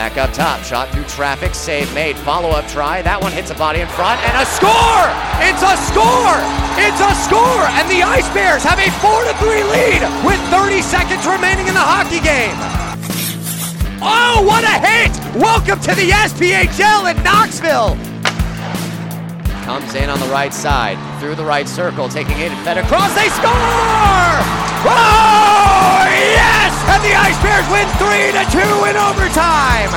Back up top, shot through traffic, save made, follow up try. That one hits a body in front, and a score! It's a score! It's a score! And the Ice Bears have a 4 to 3 lead with 30 seconds remaining in the hockey game. Oh, what a hit! Welcome to the SPHL in Knoxville. Comes in on the right side, through the right circle, taking it fed across. They score! Oh! And the Ice Bears win 3 to 2 in overtime.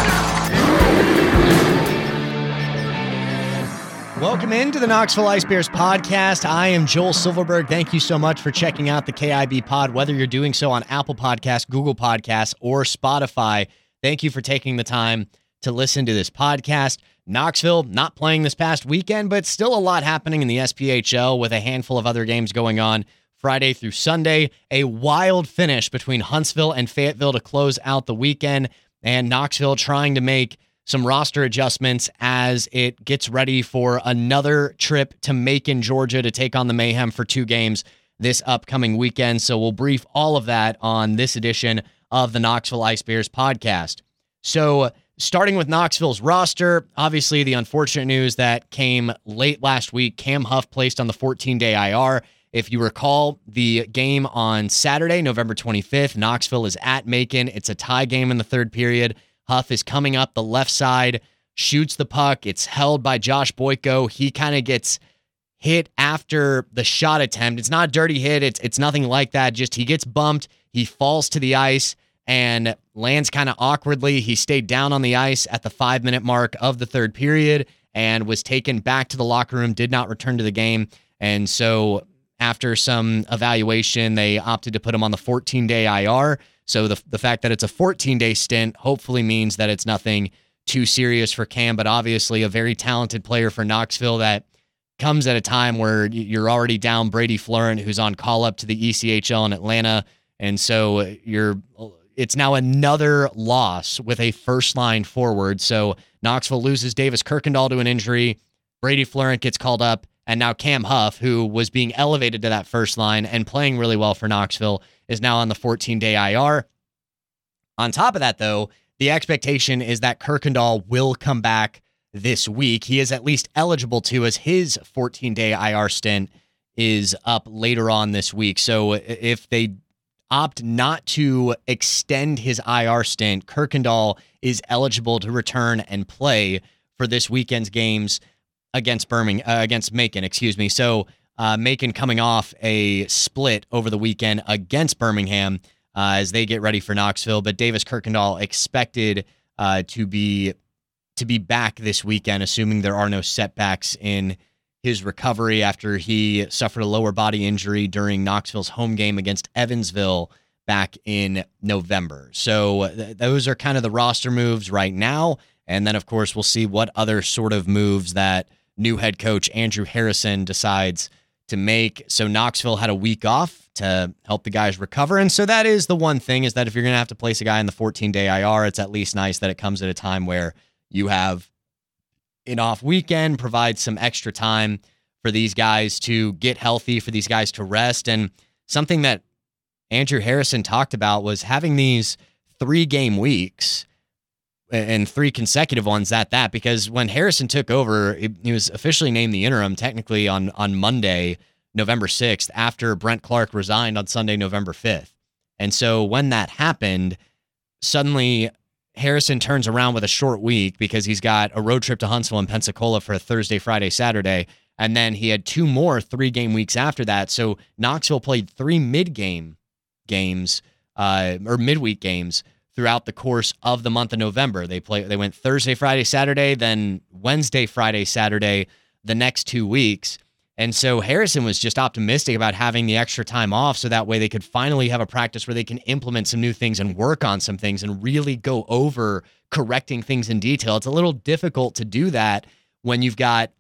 Welcome into the Knoxville Ice Bears podcast. I am Joel Silverberg. Thank you so much for checking out the KIB pod, whether you're doing so on Apple Podcasts, Google Podcasts, or Spotify. Thank you for taking the time to listen to this podcast. Knoxville not playing this past weekend, but still a lot happening in the SPHL with a handful of other games going on Friday through Sunday. A wild finish between Huntsville and Fayetteville to close out the weekend, and Knoxville trying to make some roster adjustments as it gets ready for another trip to Macon, Georgia to take on the Mayhem for two games this upcoming weekend. So we'll brief all of that on this edition of the Knoxville Ice Bears podcast. So, starting with Knoxville's roster, obviously the unfortunate news that came late last week Cam Huff placed on the 14 day IR. If you recall, the game on Saturday, November 25th, Knoxville is at Macon. It's a tie game in the third period. Huff is coming up the left side, shoots the puck. It's held by Josh Boyko. He kind of gets hit after the shot attempt. It's not a dirty hit. It's it's nothing like that. Just he gets bumped. He falls to the ice and lands kind of awkwardly. He stayed down on the ice at the five minute mark of the third period and was taken back to the locker room, did not return to the game. And so, after some evaluation, they opted to put him on the 14 day IR. So, the, the fact that it's a 14 day stint hopefully means that it's nothing too serious for Cam, but obviously a very talented player for Knoxville that comes at a time where you're already down Brady Fleurent, who's on call up to the ECHL in Atlanta. And so you're it's now another loss with a first line forward. So Knoxville loses Davis Kirkendall to an injury. Brady Fleurent gets called up. And now Cam Huff, who was being elevated to that first line and playing really well for Knoxville, is now on the 14 day IR. On top of that, though, the expectation is that Kirkendall will come back this week. He is at least eligible to, as his 14 day IR stint is up later on this week. So if they opt not to extend his IR stint, Kirkendall is eligible to return and play for this weekend's games against Birmingham, uh, against Macon, excuse me. So uh, Macon coming off a split over the weekend against Birmingham uh, as they get ready for Knoxville, but Davis Kirkendall expected uh, to be to be back this weekend, assuming there are no setbacks in his recovery after he suffered a lower body injury during Knoxville's home game against Evansville back in November. So th- those are kind of the roster moves right now. And then, of course, we'll see what other sort of moves that new head coach Andrew Harrison decides to make. So Knoxville had a week off to help the guys recover. And so that is the one thing is that if you're going to have to place a guy in the 14 day IR, it's at least nice that it comes at a time where you have an off weekend, provide some extra time for these guys to get healthy, for these guys to rest. And something that Andrew Harrison talked about was having these three game weeks and three consecutive ones at that because when Harrison took over, he was officially named the interim technically on on Monday, November 6th, after Brent Clark resigned on Sunday, November 5th. And so when that happened, suddenly Harrison turns around with a short week because he's got a road trip to Huntsville and Pensacola for Thursday, Friday, Saturday. And then he had two more three game weeks after that. So Knoxville played three mid game games uh, or midweek games throughout the course of the month of November. They play they went Thursday, Friday, Saturday, then Wednesday, Friday, Saturday the next two weeks. And so Harrison was just optimistic about having the extra time off so that way they could finally have a practice where they can implement some new things and work on some things and really go over correcting things in detail. It's a little difficult to do that when you've got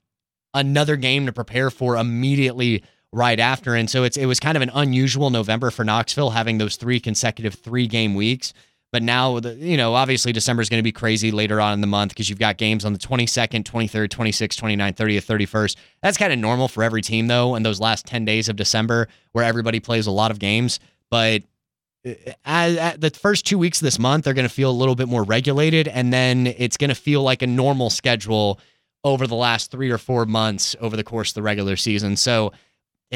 another game to prepare for immediately right after. And so it's it was kind of an unusual November for Knoxville having those three consecutive three game weeks. But now, the, you know, obviously December is going to be crazy later on in the month because you've got games on the 22nd, 23rd, 26th, 29th, 30th, 31st. That's kind of normal for every team, though, in those last 10 days of December where everybody plays a lot of games. But uh, as, as the first two weeks of this month are going to feel a little bit more regulated, and then it's going to feel like a normal schedule over the last three or four months over the course of the regular season. So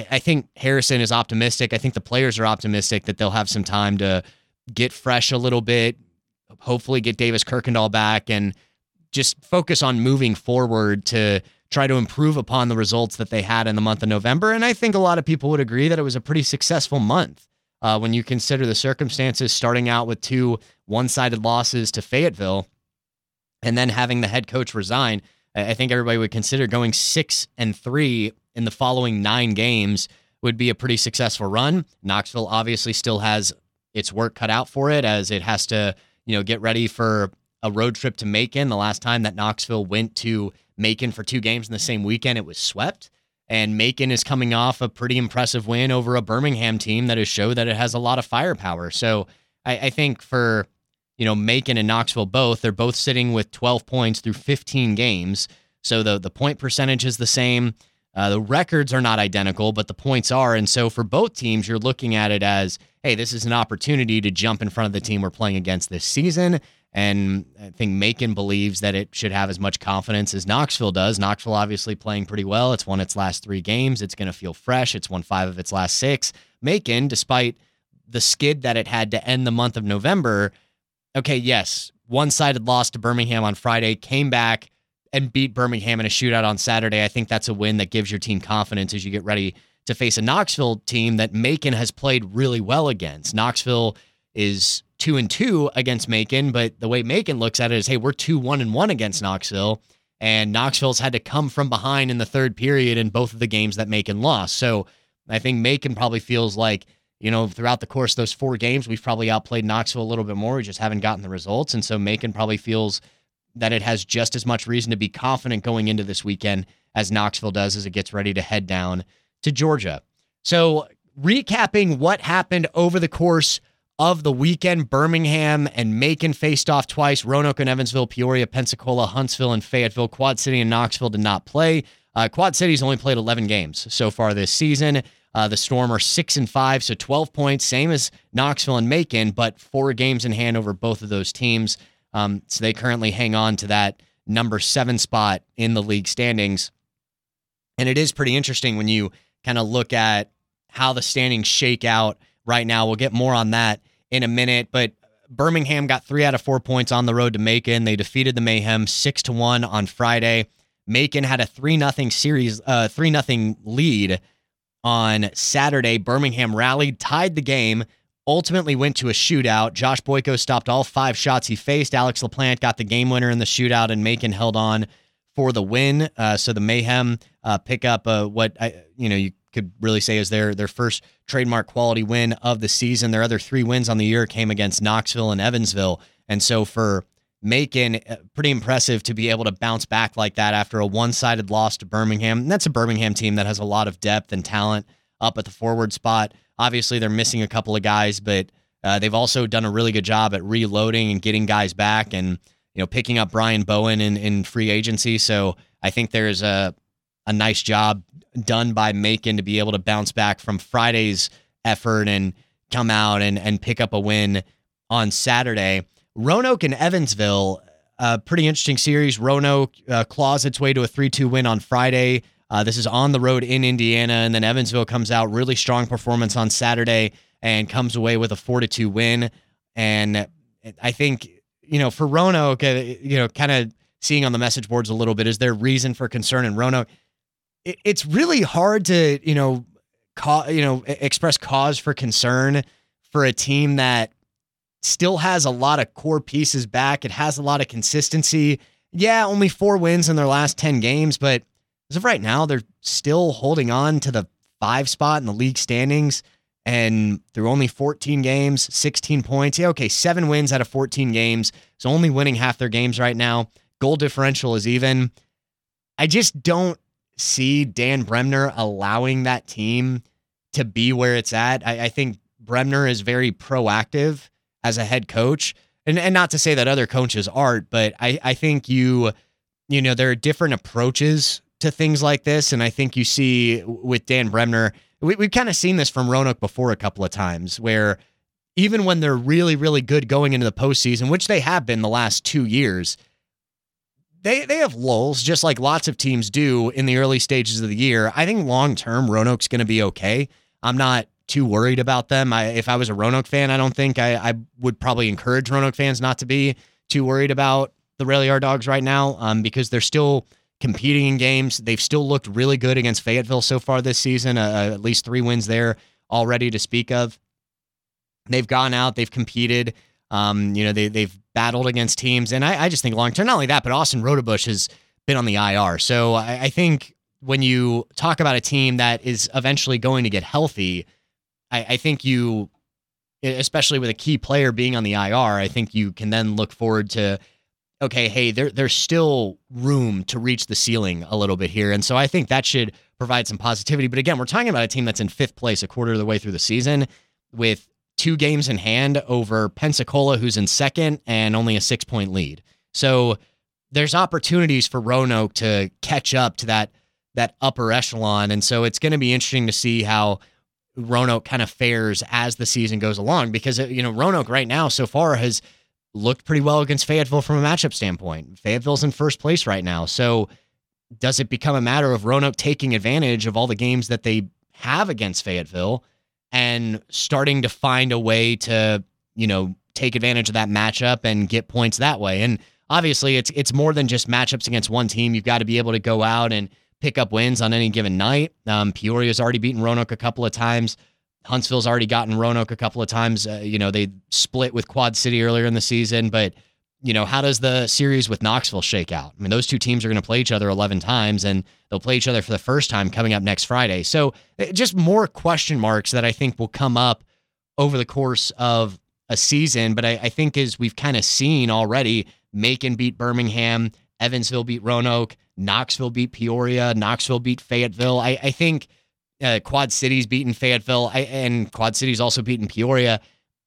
I think Harrison is optimistic. I think the players are optimistic that they'll have some time to get fresh a little bit, hopefully get Davis Kirkendall back, and just focus on moving forward to try to improve upon the results that they had in the month of November. And I think a lot of people would agree that it was a pretty successful month uh, when you consider the circumstances, starting out with two one sided losses to Fayetteville and then having the head coach resign. I think everybody would consider going six and three in the following nine games would be a pretty successful run. Knoxville obviously still has its work cut out for it as it has to, you know, get ready for a road trip to Macon. The last time that Knoxville went to Macon for two games in the same weekend, it was swept. And Macon is coming off a pretty impressive win over a Birmingham team that has showed that it has a lot of firepower. So I, I think for you know Macon and Knoxville both, they're both sitting with 12 points through 15 games. So the the point percentage is the same. Uh, the records are not identical, but the points are. And so for both teams, you're looking at it as, hey, this is an opportunity to jump in front of the team we're playing against this season and I think Macon believes that it should have as much confidence as Knoxville does. Knoxville obviously playing pretty well. It's won its last three games. It's going to feel fresh. It's won five of its last six. Macon, despite the skid that it had to end the month of November, okay, yes, one sided loss to Birmingham on Friday, came back and beat Birmingham in a shootout on Saturday. I think that's a win that gives your team confidence as you get ready to face a Knoxville team that Macon has played really well against. Knoxville is two and two against Macon, but the way Macon looks at it is, hey, we're two one and one against Knoxville, and Knoxville's had to come from behind in the third period in both of the games that Macon lost. So I think Macon probably feels like you know throughout the course of those four games, we've probably outplayed Knoxville a little bit more. We just haven't gotten the results, and so Macon probably feels that it has just as much reason to be confident going into this weekend as Knoxville does as it gets ready to head down to Georgia. So recapping what happened over the course of the weekend. Birmingham and Macon faced off twice. Roanoke and Evansville, Peoria, Pensacola, Huntsville, and Fayetteville. Quad City and Knoxville did not play. Uh, Quad City's only played 11 games so far this season. Uh, the Storm are six and five, so 12 points, same as Knoxville and Macon, but four games in hand over both of those teams. Um, so they currently hang on to that number seven spot in the league standings. And it is pretty interesting when you kind of look at how the standings shake out right now. We'll get more on that in a minute, but Birmingham got three out of four points on the road to Macon. They defeated the Mayhem six to one on Friday. Macon had a three nothing series, uh, three nothing lead on Saturday. Birmingham rallied, tied the game, ultimately went to a shootout. Josh Boyko stopped all five shots he faced. Alex LaPlante got the game winner in the shootout, and Macon held on for the win. Uh, so the Mayhem uh, pick up uh, what I, you know you could really say is their their first trademark quality win of the season. Their other three wins on the year came against Knoxville and Evansville, and so for Macon, uh, pretty impressive to be able to bounce back like that after a one-sided loss to Birmingham. And that's a Birmingham team that has a lot of depth and talent up at the forward spot. Obviously, they're missing a couple of guys, but uh, they've also done a really good job at reloading and getting guys back, and you know, picking up Brian Bowen in, in free agency. So I think there's a a nice job done by Macon to be able to bounce back from Friday's effort and come out and, and pick up a win on Saturday. Roanoke and Evansville, a pretty interesting series. Roanoke uh, claws its way to a 3 2 win on Friday. Uh, this is on the road in Indiana. And then Evansville comes out really strong performance on Saturday and comes away with a 4 2 win. And I think, you know, for Roanoke, uh, you know, kind of seeing on the message boards a little bit, is there reason for concern in Roanoke? It, it's really hard to you know ca- you know express cause for concern for a team that still has a lot of core pieces back. It has a lot of consistency. Yeah, only four wins in their last 10 games, but as of right now, they're still holding on to the five spot in the league standings. And through only 14 games, 16 points. Yeah, okay, seven wins out of 14 games. So only winning half their games right now. Goal differential is even. I just don't see Dan Bremner allowing that team to be where it's at. I, I think Bremner is very proactive as a head coach. And, and not to say that other coaches aren't, but I, I think you, you know, there are different approaches to things like this. And I think you see with Dan Bremner, we, we've kind of seen this from Roanoke before a couple of times where even when they're really, really good going into the postseason, which they have been the last two years, they they have lulls, just like lots of teams do in the early stages of the year. I think long term, Roanoke's going to be okay. I'm not too worried about them. I, if I was a Roanoke fan, I don't think I, I would probably encourage Roanoke fans not to be too worried about the Rail Yard Dawgs right now um, because they're still competing in games. They've still looked really good against Fayetteville so far this season, uh, at least three wins there already to speak of. They've gone out, they've competed. Um, you know, they they've battled against teams, and I, I just think long term, not only that, but Austin Rodebush has been on the IR. So I, I, think when you talk about a team that is eventually going to get healthy, I, I think you, especially with a key player being on the IR, I think you can then look forward to okay, hey, there there's still room to reach the ceiling a little bit here. And so I think that should provide some positivity. But again, we're talking about a team that's in fifth place a quarter of the way through the season with two games in hand over Pensacola, who's in second, and only a six point lead. So there's opportunities for Roanoke to catch up to that that upper echelon. And so it's going to be interesting to see how Roanoke kind of fares as the season goes along because you know Roanoke right now so far has looked pretty well against Fayetteville from a matchup standpoint. Fayetteville's in first place right now. So does it become a matter of Roanoke taking advantage of all the games that they have against Fayetteville and starting to find a way to, you know, take advantage of that matchup and get points that way. And obviously it's it's more than just matchups against one team. You've got to be able to go out and pick up wins on any given night. Um, Peoria's already beaten Roanoke a couple of times. Huntsville's already gotten Roanoke a couple of times. Uh, you know, they split with Quad City earlier in the season, but you know, how does the series with Knoxville shake out? I mean, those two teams are going to play each other 11 times and they'll play each other for the first time coming up next Friday. So, uh, just more question marks that I think will come up over the course of a season. But I, I think as we've kind of seen already, Macon beat Birmingham, Evansville beat Roanoke, Knoxville beat Peoria, Knoxville beat Fayetteville. I, I think uh, Quad Cities beating Fayetteville, I, and Quad Cities also beating Peoria.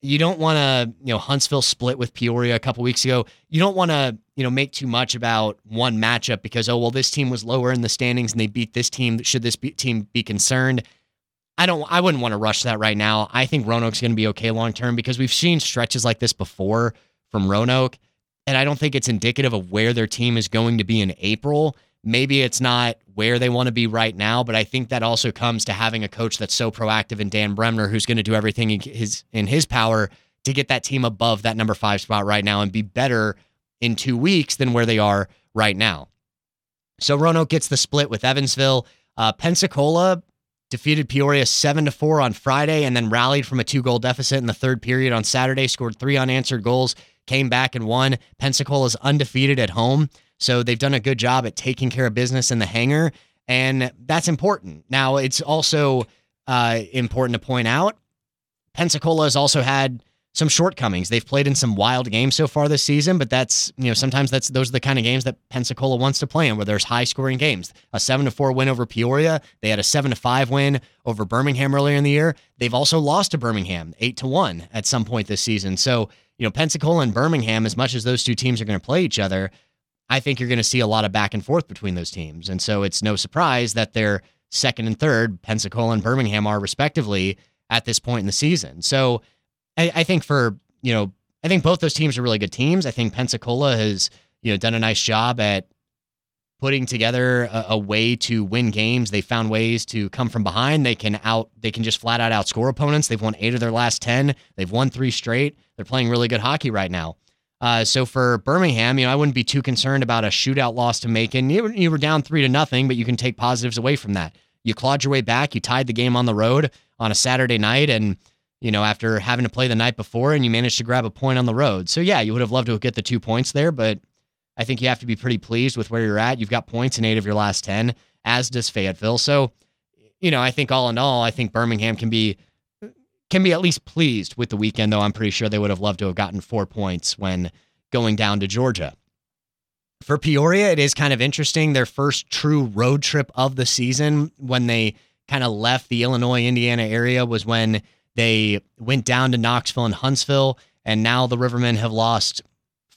You don't want to, you know, Huntsville split with Peoria a couple weeks ago. You don't want to, you know, make too much about one matchup because oh well, this team was lower in the standings and they beat this team. Should this be, team be concerned? I don't. I wouldn't want to rush that right now. I think Roanoke's going to be okay long term because we've seen stretches like this before from Roanoke, and I don't think it's indicative of where their team is going to be in April. Maybe it's not where they want to be right now, but I think that also comes to having a coach that's so proactive in Dan Bremner, who's going to do everything in his in his power to get that team above that number five spot right now and be better in two weeks than where they are right now. So Roanoke gets the split with Evansville. Uh, Pensacola defeated Peoria seven to four on Friday, and then rallied from a two goal deficit in the third period on Saturday. Scored three unanswered goals, came back and won. Pensacola's undefeated at home. So they've done a good job at taking care of business in the hangar, and that's important. Now, it's also uh, important to point out Pensacola has also had some shortcomings. They've played in some wild games so far this season, but that's you know sometimes that's those are the kind of games that Pensacola wants to play in, where there's high scoring games. A seven to four win over Peoria. They had a seven to five win over Birmingham earlier in the year. They've also lost to Birmingham eight to one at some point this season. So you know Pensacola and Birmingham, as much as those two teams are going to play each other, I think you're going to see a lot of back and forth between those teams. And so it's no surprise that they're second and third, Pensacola and Birmingham are respectively at this point in the season. So I, I think for, you know, I think both those teams are really good teams. I think Pensacola has, you know, done a nice job at putting together a, a, way to win games. They found ways to come from behind. They can out they can just flat out outscore opponents. They've won 8 of their last 10. They've won 3 straight. They're playing really good hockey right now. Uh, so for Birmingham, you know, I wouldn't be too concerned about a shootout loss to Macon. You, you were down three to nothing, but you can take positives away from that. You clawed your way back. You tied the game on the road on a Saturday night, and you know after having to play the night before, and you managed to grab a point on the road. So yeah, you would have loved to get the two points there, but I think you have to be pretty pleased with where you're at. You've got points in eight of your last ten, as does Fayetteville. So you know, I think all in all, I think Birmingham can be can be at least pleased with the weekend, though I'm pretty sure they would have loved to have gotten four points when going down to Georgia. For Peoria, it is kind of interesting. Their first true road trip of the season when they kind of left the Illinois, Indiana area was when they went down to Knoxville and Huntsville. And now the Rivermen have lost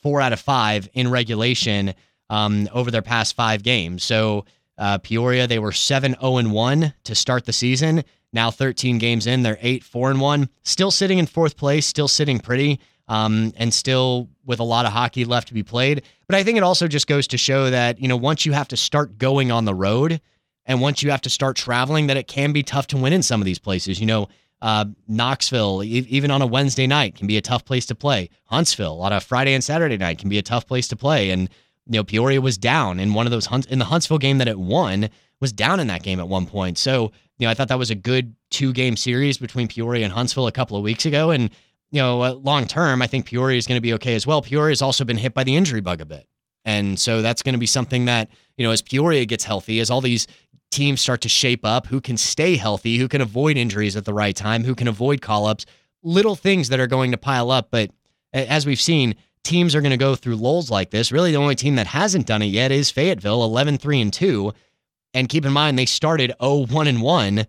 four out of five in regulation um, over their past five games. So uh, Peoria, they were 7 0 1 to start the season. Now 13 games in, they're eight, four, and one. Still sitting in fourth place, still sitting pretty, um, and still with a lot of hockey left to be played. But I think it also just goes to show that, you know, once you have to start going on the road and once you have to start traveling, that it can be tough to win in some of these places. You know, uh, Knoxville, e- even on a Wednesday night, can be a tough place to play. Huntsville, on a Friday and Saturday night, can be a tough place to play. And you know, Peoria was down in one of those hunts in the Huntsville game that it won was down in that game at one point. So you know, I thought that was a good two game series between Peoria and Huntsville a couple of weeks ago. And you know, uh, long term, I think Peoria is going to be okay as well. Peoria has also been hit by the injury bug a bit. And so that's going to be something that, you know, as Peoria gets healthy, as all these teams start to shape up, who can stay healthy, who can avoid injuries at the right time, who can avoid call ups, little things that are going to pile up. But as we've seen, teams are going to go through lulls like this. Really, the only team that hasn't done it yet is Fayetteville, 11 3 and 2. And keep in mind, they started 0 1 and 1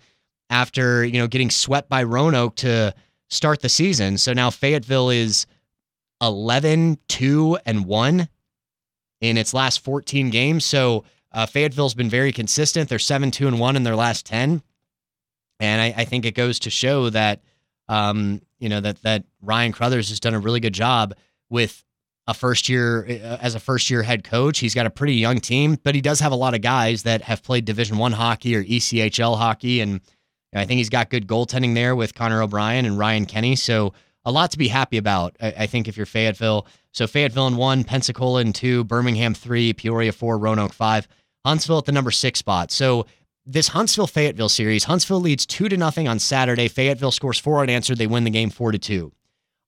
after, you know, getting swept by Roanoke to start the season. So now Fayetteville is 11 2 and 1 in its last 14 games. So uh, Fayetteville's been very consistent. They're seven two and one in their last ten, and I, I think it goes to show that um, you know that that Ryan Crothers has done a really good job with a first year as a first year head coach. He's got a pretty young team, but he does have a lot of guys that have played Division One hockey or ECHL hockey, and I think he's got good goaltending there with Connor O'Brien and Ryan Kenny. So a lot to be happy about. I think if you're Fayetteville, so Fayetteville in one, Pensacola in two, Birmingham three, Peoria four, Roanoke five. Huntsville at the number six spot. So this Huntsville Fayetteville series, Huntsville leads two to nothing on Saturday. Fayetteville scores four unanswered. They win the game four to two.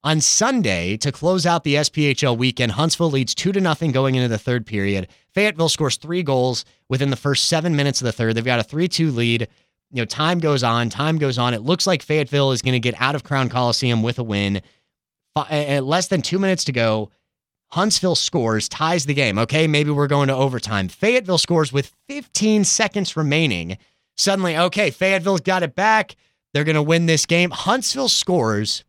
On Sunday, to close out the SPHL weekend, Huntsville leads two to nothing going into the third period. Fayetteville scores three goals within the first seven minutes of the third. They've got a three-two lead. You know, time goes on, time goes on. It looks like Fayetteville is going to get out of Crown Coliseum with a win. At less than two minutes to go, Huntsville scores, ties the game. Okay, maybe we're going to overtime. Fayetteville scores with 15 seconds remaining. Suddenly, okay, Fayetteville's got it back. They're going to win this game. Huntsville scores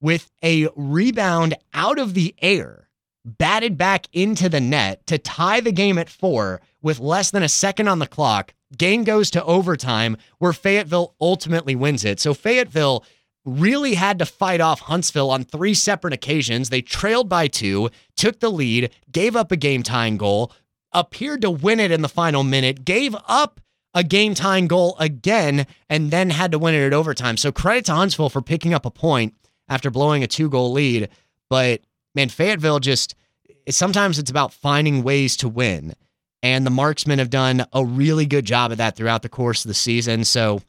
with a rebound out of the air, batted back into the net to tie the game at four with less than a second on the clock. Game goes to overtime where Fayetteville ultimately wins it. So Fayetteville really had to fight off Huntsville on three separate occasions. They trailed by two, took the lead, gave up a game tying goal, appeared to win it in the final minute, gave up a game tying goal again, and then had to win it at overtime. So credit to Huntsville for picking up a point after blowing a two goal lead. But man, Fayetteville just sometimes it's about finding ways to win. And the marksmen have done a really good job of that throughout the course of the season. So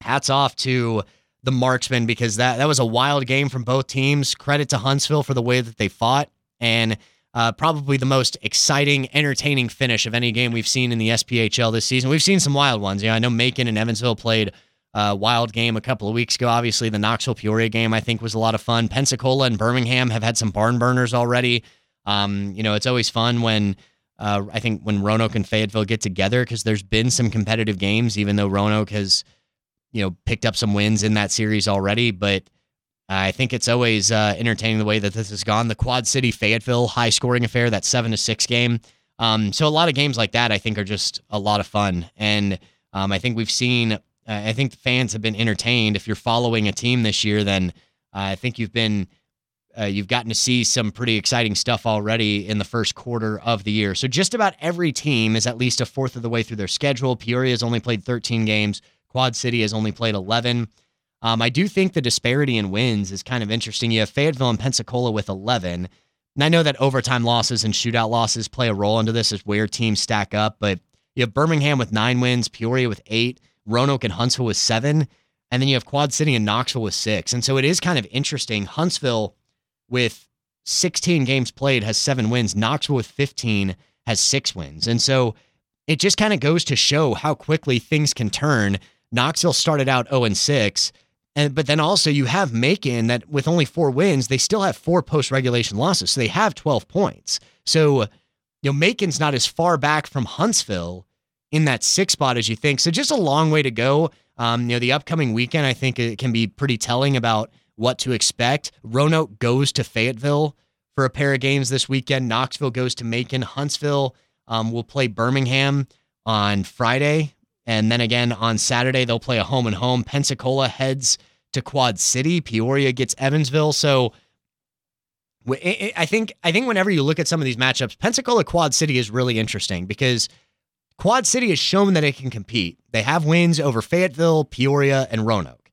hats off to the marksmen because that that was a wild game from both teams. Credit to Huntsville for the way that they fought and uh, probably the most exciting, entertaining finish of any game we've seen in the SPHL this season. We've seen some wild ones. Yeah, I know Macon and Evansville played a wild game a couple of weeks ago. Obviously, the Knoxville Peoria game I think was a lot of fun. Pensacola and Birmingham have had some barn burners already. Um, you know, it's always fun when. Uh, I think when Roanoke and Fayetteville get together, because there's been some competitive games, even though Roanoke has you know, picked up some wins in that series already, but I think it's always uh, entertaining the way that this has gone. The Quad City Fayetteville high scoring affair, that seven to six game. Um, so a lot of games like that, I think, are just a lot of fun, and um, I think we've seen. Uh, I think the fans have been entertained. If you're following a team this year, then uh, I think you've been. Uh, you've gotten to see some pretty exciting stuff already in the first quarter of the year. So just about every team is at least a fourth of the way through their schedule. Peoria has only played 13 games. Quad City has only played 11. Um, I do think the disparity in wins is kind of interesting. You have Fayetteville and Pensacola with 11. And I know that overtime losses and shootout losses play a role into this as where teams stack up, but you have Birmingham with nine wins, Peoria with eight, Roanoke and Huntsville with seven, and then you have Quad City and Knoxville with six. And so it is kind of interesting. Huntsville with 16 games played has seven wins, Knoxville with 15 has six wins. And so it just kind of goes to show how quickly things can turn Knoxville started out 0 and 6. And, but then also you have Macon that with only four wins, they still have four post regulation losses. So they have 12 points. So, you know, Macon's not as far back from Huntsville in that six spot as you think. So just a long way to go. Um, you know, the upcoming weekend, I think it can be pretty telling about what to expect. Roanoke goes to Fayetteville for a pair of games this weekend. Knoxville goes to Macon. Huntsville um, will play Birmingham on Friday And then again on Saturday, they'll play a home and home. Pensacola heads to Quad City. Peoria gets Evansville. So I think I think whenever you look at some of these matchups, Pensacola Quad City is really interesting because Quad City has shown that it can compete. They have wins over Fayetteville, Peoria, and Roanoke.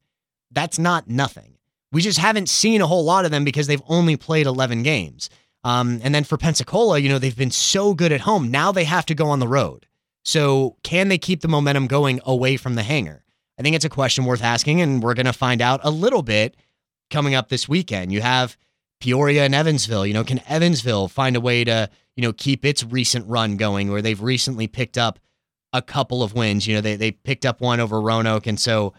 That's not nothing. We just haven't seen a whole lot of them because they've only played 11 games. Um, and then for Pensacola, you know, they've been so good at home. Now they have to go on the road. So can they keep the momentum going away from the hangar? I think it's a question worth asking, and we're going to find out a little bit coming up this weekend. You have Peoria and Evansville. You know, can Evansville find a way to, you know, keep its recent run going where they've recently picked up a couple of wins? You know, they, they picked up one over Roanoke, and so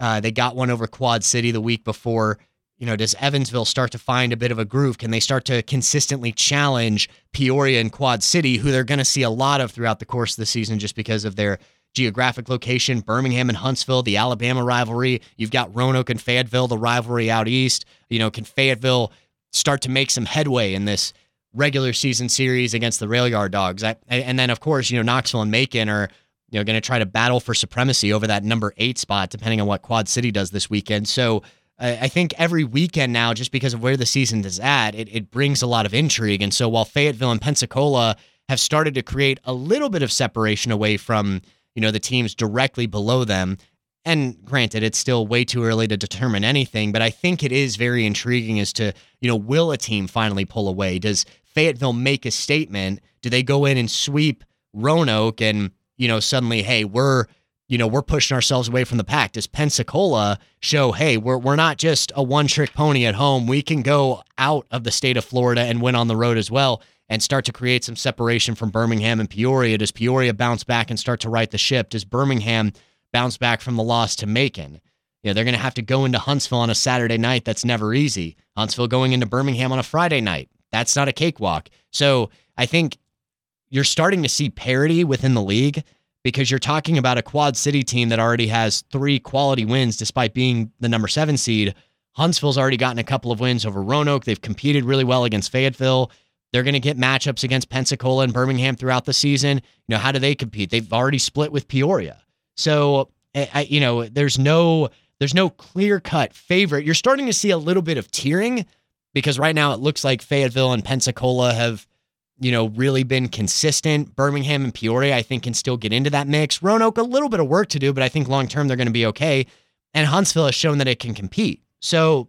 uh, they got one over Quad City the week before. You know, does Evansville start to find a bit of a groove? Can they start to consistently challenge Peoria and Quad City, who they're going to see a lot of throughout the course of the season just because of their geographic location? Birmingham and Huntsville, the Alabama rivalry. You've got Roanoke and Fayetteville, the rivalry out east. You know, can Fayetteville start to make some headway in this regular season series against the Rail Yard Dawgs. I, and then, of course, you know, Knoxville and Macon are, you know, going to try to battle for supremacy over that number eight spot, depending on what Quad City does this weekend. So I think every weekend now, just because of where the season is at, it, it brings a lot of intrigue. And so while Fayetteville and Pensacola have started to create a little bit of separation away from, you know, the teams directly below them, and granted, it's still way too early to determine anything, but I think it is very intriguing as to, you know, will a team finally pull away? Does Fayetteville make a statement? Do they go in and sweep Roanoke and, you know, suddenly, hey, we're, you know, we're pushing ourselves away from the pack? Does Pensacola show, hey, we're, we're not just a one trick pony at home. We can go out of the state of Florida and win on the road as well and start to create some separation from Birmingham and Peoria? Does Peoria bounce back and start to right the ship? Does Birmingham bounce back from the loss to Macon. You know, they're going to have to go into Huntsville on a Saturday night. That's never easy. Huntsville going into Birmingham on a Friday night. That's not a cakewalk. So I think you're starting to see parity within the league because you're talking about a Quad City team that already has three quality wins despite being the number seven seed. Huntsville's already gotten a couple of wins over Roanoke. They've competed really well against Fayetteville. They're going to get matchups against Pensacola and Birmingham throughout the season. You know, how do they compete? They've already split with Peoria. So, I, you know, there's no there's no clear cut favorite. You're starting to see a little bit of tiering because right now it looks like Fayetteville and Pensacola have, you know, really been consistent. Birmingham and Peoria, I think, can still get into that mix. Roanoke, a little bit of work to do, but I think long term they're going to be okay. And Huntsville has shown that it can compete. So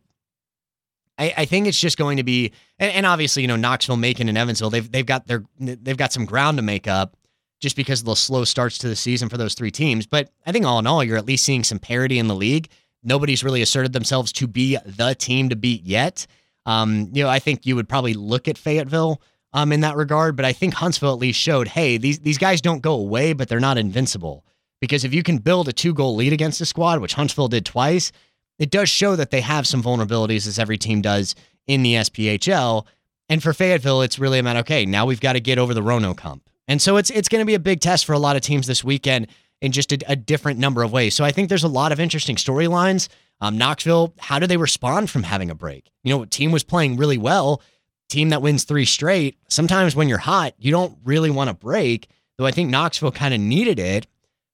I, I think it's just going to be, and, and, obviously, you know, Knoxville, Macon, and Evansville, they've they've got their they've got some ground to make up just because of the slow starts to the season for those three teams. But I think all in all, you're at least seeing some parity in the league. Nobody's really asserted themselves to be the team to beat yet. Um, you know, I think you would probably look at Fayetteville um, in that regard, but I think Huntsville at least showed, hey, these these guys don't go away, but they're not invincible. Because if you can build a two goal lead against a squad, which Huntsville did twice, it does show that they have some vulnerabilities, as every team does in the SPHL. And for Fayetteville, it's really about okay, now we've got to get over the Roanoke hump. And so it's it's going to be a big test for a lot of teams this weekend in just a, a different number of ways. So I think there's a lot of interesting storylines. Um, Knoxville, how do they respond from having a break? You know, team was playing really well, team that wins three straight. Sometimes when you're hot, you don't really want to break. Though I think Knoxville kind of needed it.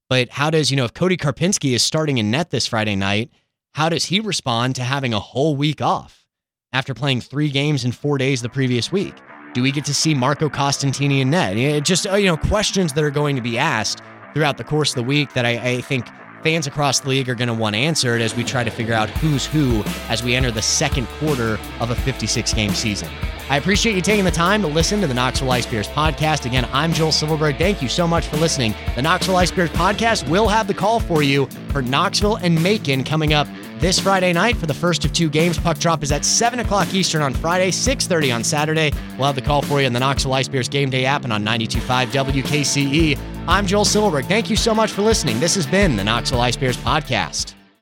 But how does you know if Cody Karpinski is starting in net this Friday night? How does he respond to having a whole week off after playing three games in four days the previous week? Do we get to see Marco Costantini and Ned? It just, uh, you know, questions that are going to be asked throughout the course of the week that I, I think fans across the league are going to want answered as we try to figure out who's who as we enter the second quarter of a 56 game season. I appreciate you taking the time to listen to the Knoxville Ice Bears podcast. Again, I'm Joel Silverberg. Thank you so much for listening. The Knoxville Ice Bears podcast will have the call for you for Knoxville and Macon coming up this Friday night for the first of two games. Puck drop is at 7 o'clock Eastern on Friday, 6.30 on Saturday. We'll have the call for you on the Knoxville Ice Bears game day app and on 92.5 WKCE. I'm Joel Silverberg. Thank you so much for listening. This has been the Knoxville Ice Bears podcast.